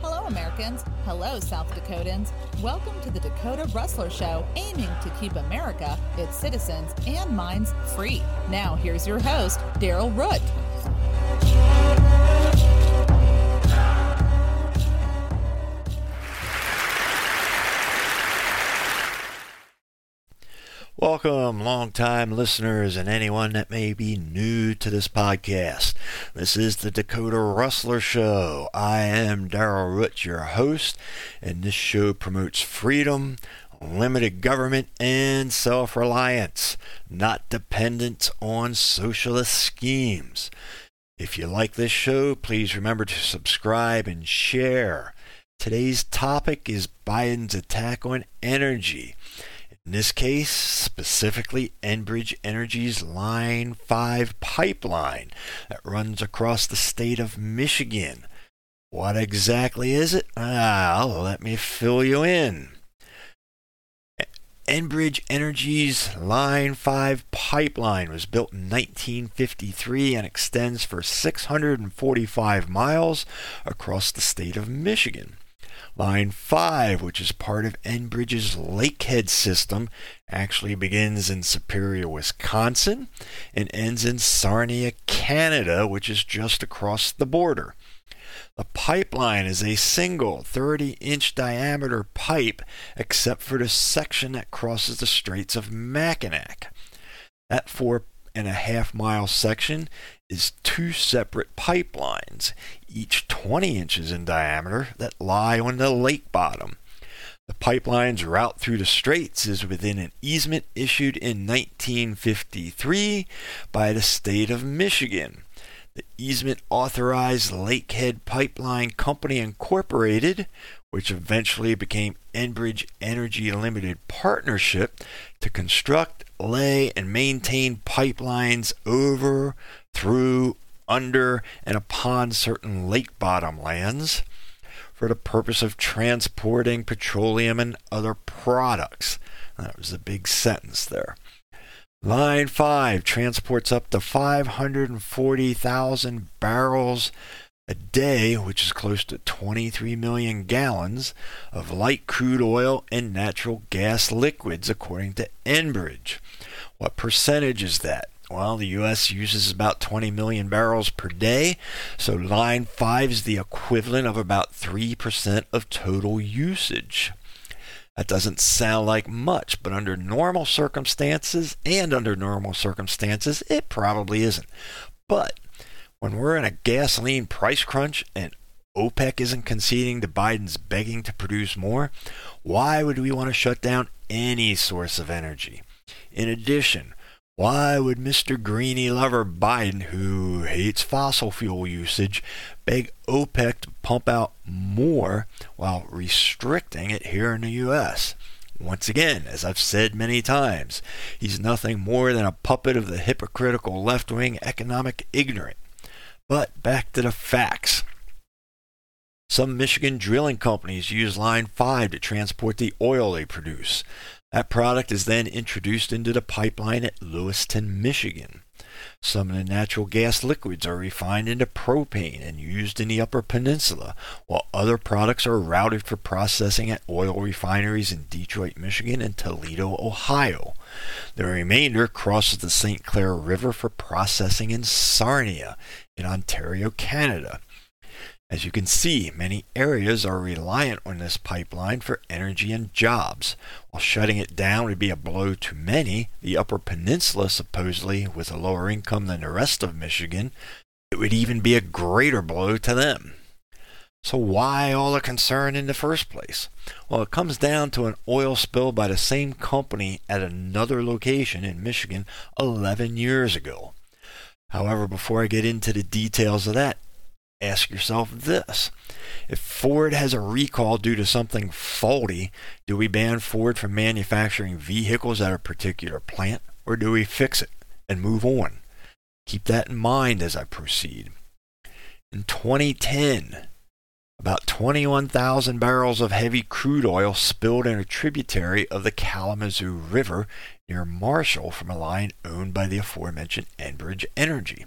Hello, Americans. Hello, South Dakotans. Welcome to the Dakota Rustler Show, aiming to keep America, its citizens, and minds free. Now, here's your host, Daryl Root. Welcome, longtime listeners, and anyone that may be new to this podcast. This is the Dakota Rustler Show. I am Daryl Root, your host, and this show promotes freedom, limited government, and self reliance, not dependence on socialist schemes. If you like this show, please remember to subscribe and share. Today's topic is Biden's attack on energy. In this case, specifically Enbridge Energy's Line 5 pipeline that runs across the state of Michigan. What exactly is it? Ah, let me fill you in. Enbridge Energy's Line 5 pipeline was built in 1953 and extends for 645 miles across the state of Michigan. Line 5, which is part of Enbridge's Lakehead system, actually begins in Superior, Wisconsin, and ends in Sarnia, Canada, which is just across the border. The pipeline is a single 30 inch diameter pipe, except for the section that crosses the Straits of Mackinac. That four and a half mile section is two separate pipelines, each 20 inches in diameter, that lie on the lake bottom. The pipeline's route through the straits is within an easement issued in 1953 by the state of Michigan. The easement authorized Lakehead Pipeline Company Incorporated, which eventually became Enbridge Energy Limited Partnership, to construct, lay, and maintain pipelines over, through, under, and upon certain lake bottom lands for the purpose of transporting petroleum and other products. That was a big sentence there. Line 5 transports up to 540,000 barrels a day, which is close to 23 million gallons, of light crude oil and natural gas liquids, according to Enbridge. What percentage is that? Well, the U.S. uses about 20 million barrels per day, so Line 5 is the equivalent of about 3% of total usage. That doesn't sound like much, but under normal circumstances and under normal circumstances, it probably isn't. But when we're in a gasoline price crunch and OPEC isn't conceding to Biden's begging to produce more, why would we want to shut down any source of energy? In addition, why would Mr. Greeny Lover Biden, who hates fossil fuel usage, beg OPEC to pump out more while restricting it here in the U.S.? Once again, as I've said many times, he's nothing more than a puppet of the hypocritical left wing economic ignorant. But back to the facts. Some Michigan drilling companies use Line 5 to transport the oil they produce. That product is then introduced into the pipeline at Lewiston, Michigan. Some of the natural gas liquids are refined into propane and used in the Upper Peninsula, while other products are routed for processing at oil refineries in Detroit, Michigan and Toledo, Ohio. The remainder crosses the St. Clair River for processing in Sarnia, in Ontario, Canada. As you can see, many areas are reliant on this pipeline for energy and jobs. While shutting it down would be a blow to many, the Upper Peninsula, supposedly with a lower income than the rest of Michigan, it would even be a greater blow to them. So, why all the concern in the first place? Well, it comes down to an oil spill by the same company at another location in Michigan 11 years ago. However, before I get into the details of that, ask yourself this. If Ford has a recall due to something faulty, do we ban Ford from manufacturing vehicles at a particular plant, or do we fix it and move on? Keep that in mind as I proceed. In 2010, About 21,000 barrels of heavy crude oil spilled in a tributary of the Kalamazoo River near Marshall from a line owned by the aforementioned Enbridge Energy.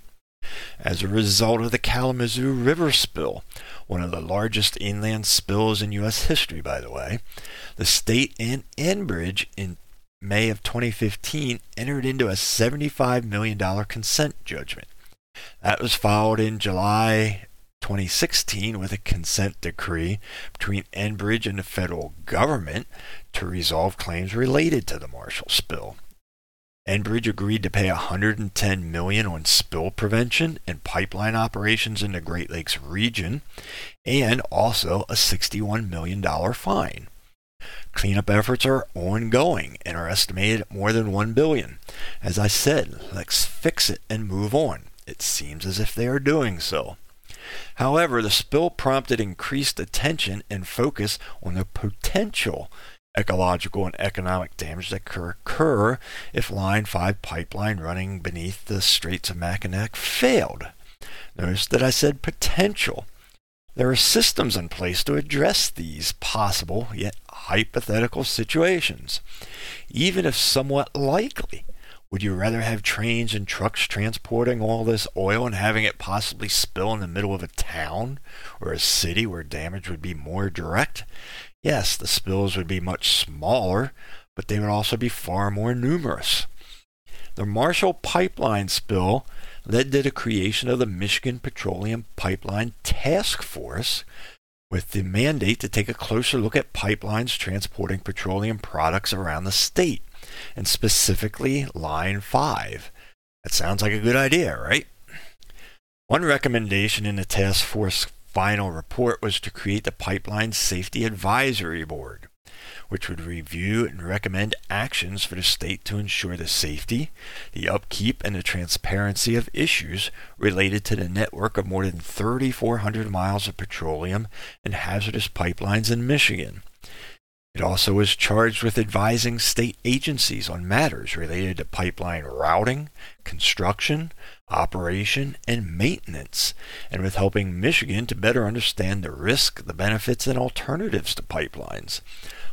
As a result of the Kalamazoo River spill, one of the largest inland spills in U.S. history, by the way, the state and Enbridge in May of 2015 entered into a $75 million consent judgment. That was followed in July 2016 with a consent decree between Enbridge and the federal government to resolve claims related to the Marshall spill. Enbridge agreed to pay 110 million on spill prevention and pipeline operations in the Great Lakes region and also a 61 million dollar fine. Cleanup efforts are ongoing and are estimated at more than 1 billion. As I said, let's fix it and move on. It seems as if they are doing so. However, the spill prompted increased attention and focus on the potential ecological and economic damage that could occur if Line 5 pipeline running beneath the Straits of Mackinac failed. Notice that I said potential. There are systems in place to address these possible yet hypothetical situations. Even if somewhat likely, would you rather have trains and trucks transporting all this oil and having it possibly spill in the middle of a town or a city where damage would be more direct? Yes, the spills would be much smaller, but they would also be far more numerous. The Marshall Pipeline spill led to the creation of the Michigan Petroleum Pipeline Task Force with the mandate to take a closer look at pipelines transporting petroleum products around the state and specifically Line 5. That sounds like a good idea, right? One recommendation in the task force final report was to create the Pipeline Safety Advisory Board, which would review and recommend actions for the state to ensure the safety, the upkeep, and the transparency of issues related to the network of more than 3,400 miles of petroleum and hazardous pipelines in Michigan. It also is charged with advising state agencies on matters related to pipeline routing, construction, operation, and maintenance, and with helping Michigan to better understand the risk, the benefits, and alternatives to pipelines.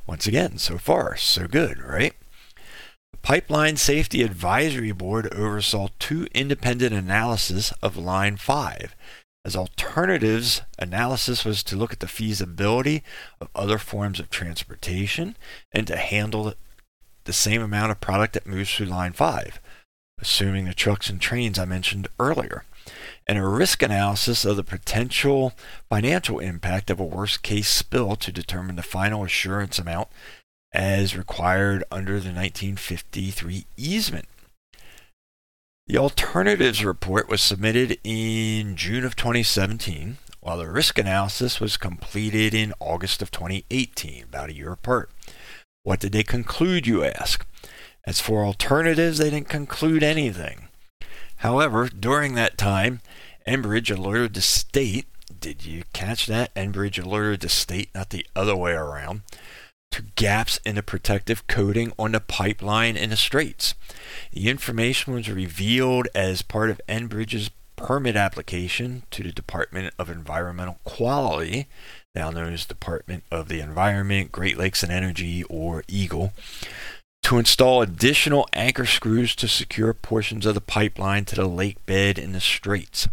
Once again, so far, so good, right? The Pipeline Safety Advisory Board oversaw two independent analyses of Line 5 as alternatives, analysis was to look at the feasibility of other forms of transportation and to handle the same amount of product that moves through Line 5, assuming the trucks and trains I mentioned earlier, and a risk analysis of the potential financial impact of a worst case spill to determine the final assurance amount as required under the 1953 easement. The alternatives report was submitted in June of 2017, while the risk analysis was completed in August of 2018, about a year apart. What did they conclude, you ask? As for alternatives, they didn't conclude anything. However, during that time, Enbridge alerted the state. Did you catch that? Enbridge alerted the state, not the other way around to gaps in the protective coating on the pipeline in the straits. The information was revealed as part of Enbridge's permit application to the Department of Environmental Quality, now known as Department of the Environment, Great Lakes and Energy, or EGLE, to install additional anchor screws to secure portions of the pipeline to the lake bed in the straits.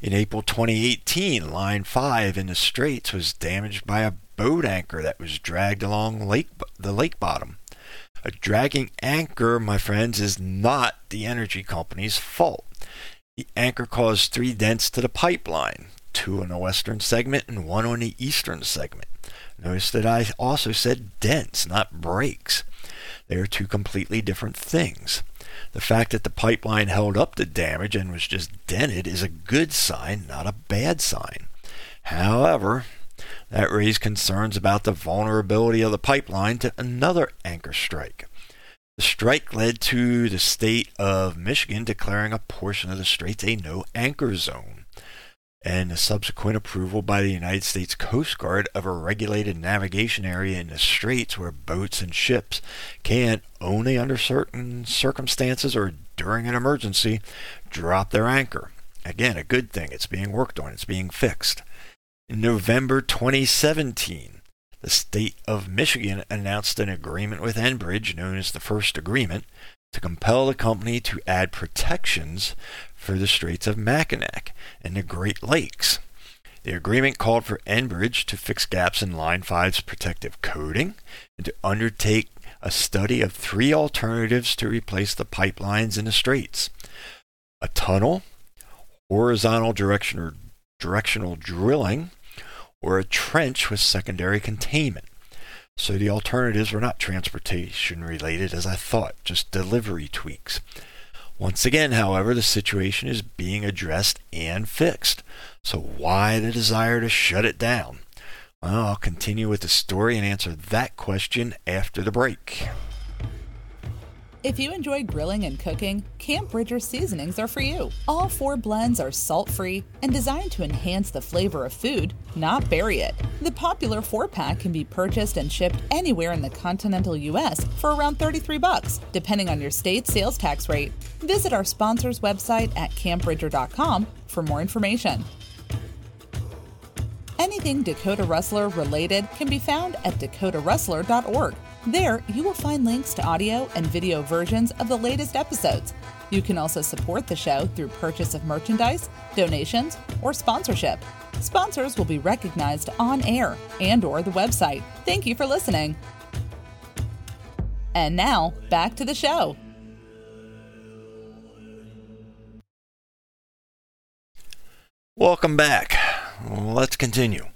In April 2018, Line 5 in the Straits was damaged by a boat anchor that was dragged along lake, the lake bottom. A dragging anchor, my friends, is not the energy company's fault. The anchor caused three dents to the pipeline, two on the western segment and one on the eastern segment. Notice that I also said dents, not breaks. They are two completely different things. The fact that the pipeline held up the damage and was just dented is a good sign, not a bad sign. However, that raised concerns about the vulnerability of the pipeline to another anchor strike. The strike led to the state of Michigan declaring a portion of the straits a no anchor zone, and the subsequent approval by the United States Coast Guard of a regulated navigation area in the straits where boats and ships can, only under certain circumstances or during an emergency, drop their anchor. Again, a good thing. It's being worked on, it's being fixed. In November 2017, the state of Michigan announced an agreement with Enbridge, known as the First Agreement, to compel the company to add protections for the Straits of Mackinac and the Great Lakes. The agreement called for Enbridge to fix gaps in Line 5's protective coating and to undertake a study of three alternatives to replace the pipelines in the straits a tunnel, horizontal directional, directional drilling, or a trench with secondary containment. So the alternatives were not transportation related as I thought, just delivery tweaks. Once again, however, the situation is being addressed and fixed. So why the desire to shut it down? Well, I'll continue with the story and answer that question after the break. If you enjoy grilling and cooking, Camp Bridger seasonings are for you. All four blends are salt free and designed to enhance the flavor of food, not bury it. The popular four pack can be purchased and shipped anywhere in the continental U.S. for around 33 bucks, depending on your state sales tax rate. Visit our sponsor's website at campbridger.com for more information. Anything Dakota Rustler related can be found at dakotarustler.org. There, you will find links to audio and video versions of the latest episodes. You can also support the show through purchase of merchandise, donations, or sponsorship. Sponsors will be recognized on air and or the website. Thank you for listening. And now, back to the show. Welcome back. Let's continue.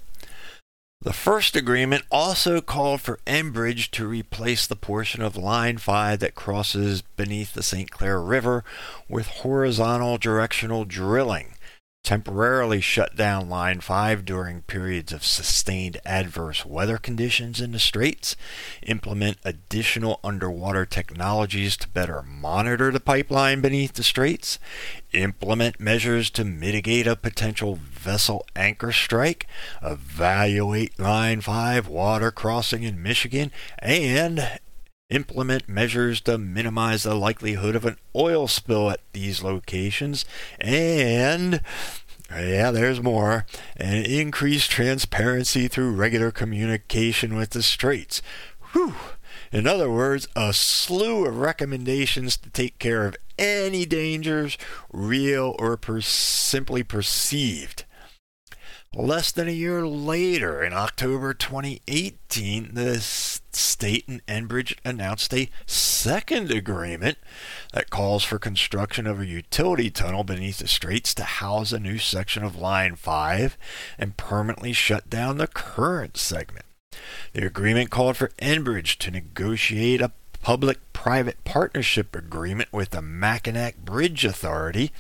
The first agreement also called for Enbridge to replace the portion of Line 5 that crosses beneath the St. Clair River with horizontal directional drilling temporarily shut down Line 5 during periods of sustained adverse weather conditions in the Straits, implement additional underwater technologies to better monitor the pipeline beneath the Straits, implement measures to mitigate a potential vessel anchor strike, evaluate Line 5 water crossing in Michigan, and implement measures to minimize the likelihood of an oil spill at these locations, and yeah, there's more. And increase transparency through regular communication with the Straits. Whew. In other words, a slew of recommendations to take care of any dangers, real or per- simply perceived. Less than a year later, in October 2018, the state and Enbridge announced a second agreement that calls for construction of a utility tunnel beneath the straits to house a new section of Line 5 and permanently shut down the current segment. The agreement called for Enbridge to negotiate a public private partnership agreement with the Mackinac Bridge Authority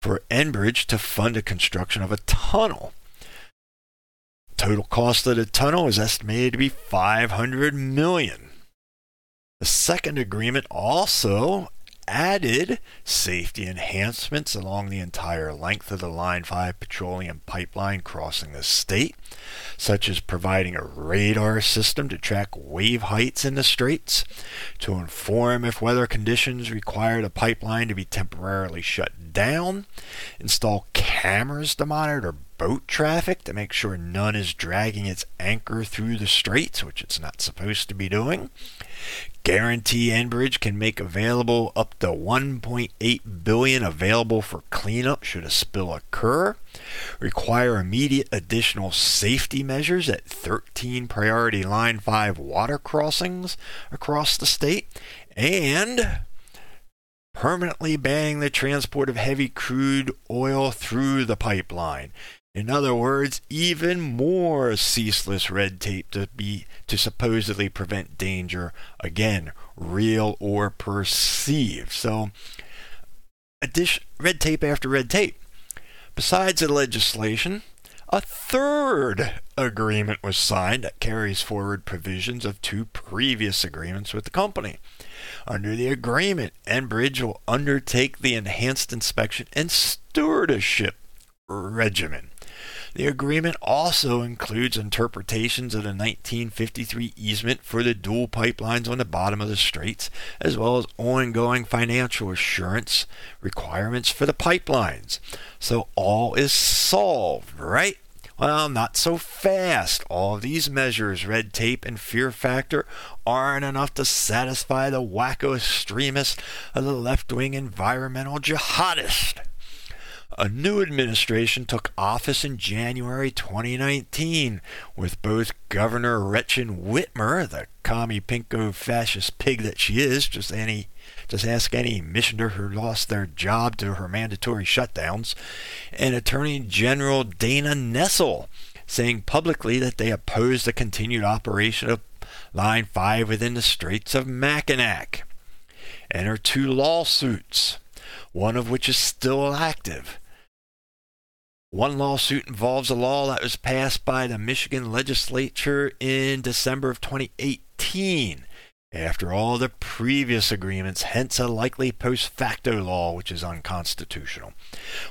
for Enbridge to fund the construction of a tunnel. Total cost of the tunnel is estimated to be 500 million. The second agreement also added safety enhancements along the entire length of the Line 5 petroleum pipeline crossing the state, such as providing a radar system to track wave heights in the straits, to inform if weather conditions require the pipeline to be temporarily shut down, install cameras to monitor boat traffic to make sure none is dragging its anchor through the straits, which it's not supposed to be doing. Guarantee Enbridge can make available up to 1.8 billion available for cleanup should a spill occur. Require immediate additional safety measures at 13 priority line 5 water crossings across the state and permanently banning the transport of heavy crude oil through the pipeline. In other words, even more ceaseless red tape to be to supposedly prevent danger, again, real or perceived. So, red tape after red tape. Besides the legislation, a third agreement was signed that carries forward provisions of two previous agreements with the company. Under the agreement, Enbridge will undertake the enhanced inspection and stewardship regimen. The agreement also includes interpretations of the 1953 easement for the dual pipelines on the bottom of the straits, as well as ongoing financial assurance requirements for the pipelines. So all is solved, right? Well, not so fast. All these measures, red tape and fear factor, aren't enough to satisfy the wacko extremists of the left wing environmental jihadists. A new administration took office in January 2019 with both Governor Gretchen Whitmer, the commie pinko fascist pig that she is, just any just ask any missioner who lost their job to her mandatory shutdowns, and Attorney General Dana Nessel saying publicly that they oppose the continued operation of Line 5 within the Straits of Mackinac. And her two lawsuits, one of which is still active. One lawsuit involves a law that was passed by the Michigan legislature in December of 2018 after all the previous agreements, hence a likely post facto law which is unconstitutional,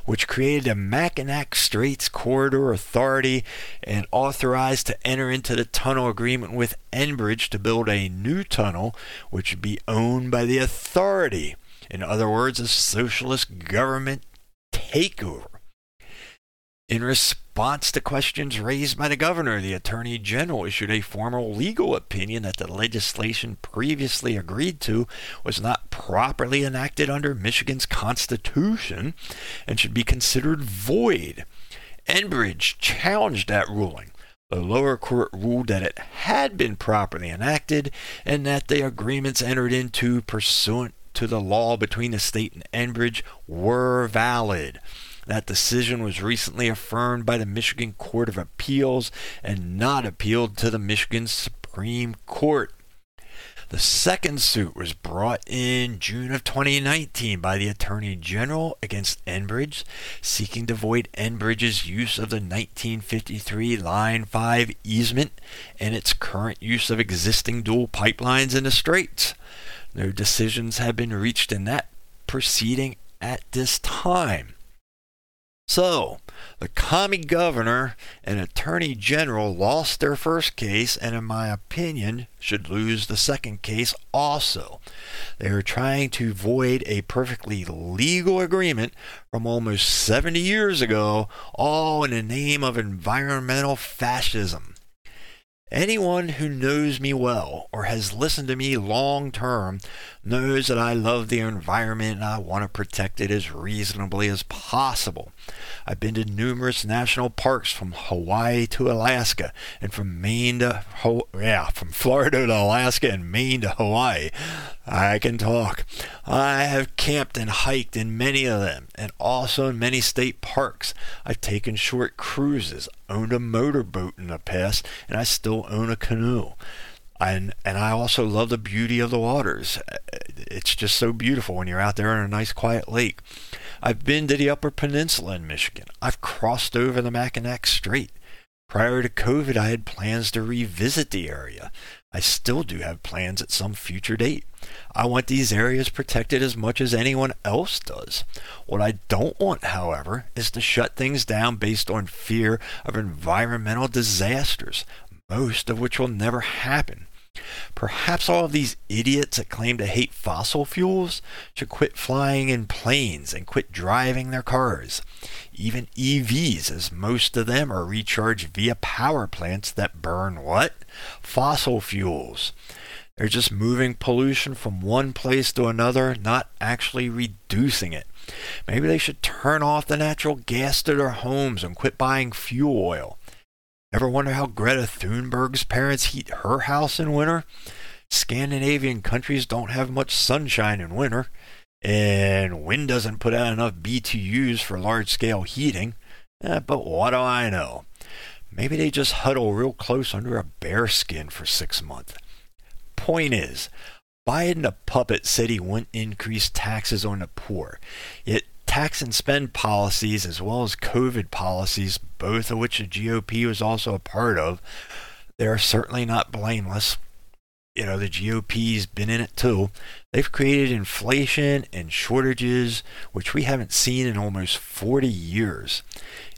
which created a Mackinac Straits Corridor Authority and authorized to enter into the tunnel agreement with Enbridge to build a new tunnel which would be owned by the authority. In other words, a socialist government takeover. In response to questions raised by the governor, the attorney general issued a formal legal opinion that the legislation previously agreed to was not properly enacted under Michigan's constitution and should be considered void. Enbridge challenged that ruling. The lower court ruled that it had been properly enacted and that the agreements entered into pursuant to the law between the state and Enbridge were valid. That decision was recently affirmed by the Michigan Court of Appeals and not appealed to the Michigan Supreme Court. The second suit was brought in June of 2019 by the Attorney General against Enbridge, seeking to void Enbridge's use of the 1953 Line 5 easement and its current use of existing dual pipelines in the Straits. No decisions have been reached in that proceeding at this time. So, the commie governor and attorney general lost their first case, and in my opinion, should lose the second case also. They are trying to void a perfectly legal agreement from almost 70 years ago, all in the name of environmental fascism. Anyone who knows me well or has listened to me long term knows that I love the environment and I want to protect it as reasonably as possible. I've been to numerous national parks from Hawaii to Alaska and from Maine to Ho- yeah, from Florida to Alaska and Maine to Hawaii. I can talk. I have camped and hiked in many of them and also in many state parks. I've taken short cruises, owned a motorboat in the past, and I still own a canoe. And, and I also love the beauty of the waters. It's just so beautiful when you're out there in a nice quiet lake. I've been to the Upper Peninsula in Michigan. I've crossed over the Mackinac Strait. Prior to COVID, I had plans to revisit the area. I still do have plans at some future date. I want these areas protected as much as anyone else does. What I don't want, however, is to shut things down based on fear of environmental disasters, most of which will never happen. Perhaps all of these idiots that claim to hate fossil fuels should quit flying in planes and quit driving their cars. Even EVs, as most of them are recharged via power plants that burn what? Fossil fuels. They're just moving pollution from one place to another, not actually reducing it. Maybe they should turn off the natural gas to their homes and quit buying fuel oil. Ever wonder how Greta Thunberg's parents heat her house in winter? Scandinavian countries don't have much sunshine in winter, and wind doesn't put out enough BTUs for large scale heating. Eh, but what do I know? Maybe they just huddle real close under a bear skin for six months. Point is, Biden the puppet said he wouldn't increase taxes on the poor, yet tax and spend policies as well as COVID policies, both of which the GOP was also a part of, they're certainly not blameless. You know, the GOP's been in it too. They've created inflation and shortages, which we haven't seen in almost 40 years.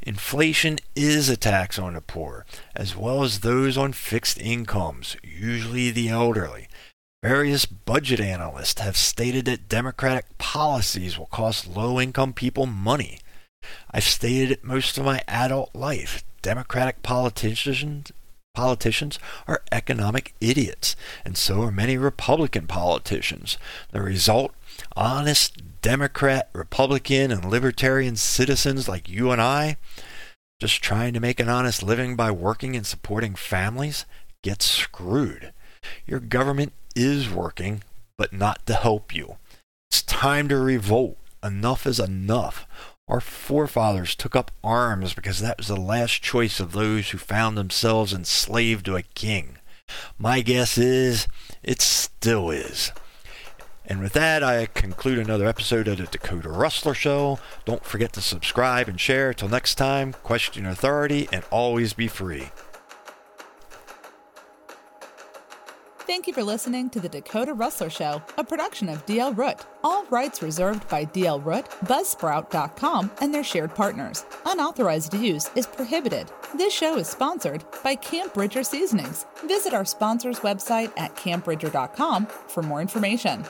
Inflation is a tax on the poor, as well as those on fixed incomes, usually the elderly. Various budget analysts have stated that Democratic policies will cost low income people money. I've stated it most of my adult life. Democratic politicians politicians are economic idiots, and so are many Republican politicians. The result honest Democrat, Republican, and Libertarian citizens like you and I, just trying to make an honest living by working and supporting families, get screwed. Your government is working, but not to help you. It's time to revolt. Enough is enough. Our forefathers took up arms because that was the last choice of those who found themselves enslaved to a king. My guess is it still is. And with that, I conclude another episode of the Dakota Rustler Show. Don't forget to subscribe and share. Till next time, question authority and always be free. Thank you for listening to the Dakota Rustler Show, a production of DL Root. All rights reserved by DL Root, Buzzsprout.com, and their shared partners. Unauthorized use is prohibited. This show is sponsored by Camp Bridger Seasonings. Visit our sponsor's website at campbridger.com for more information.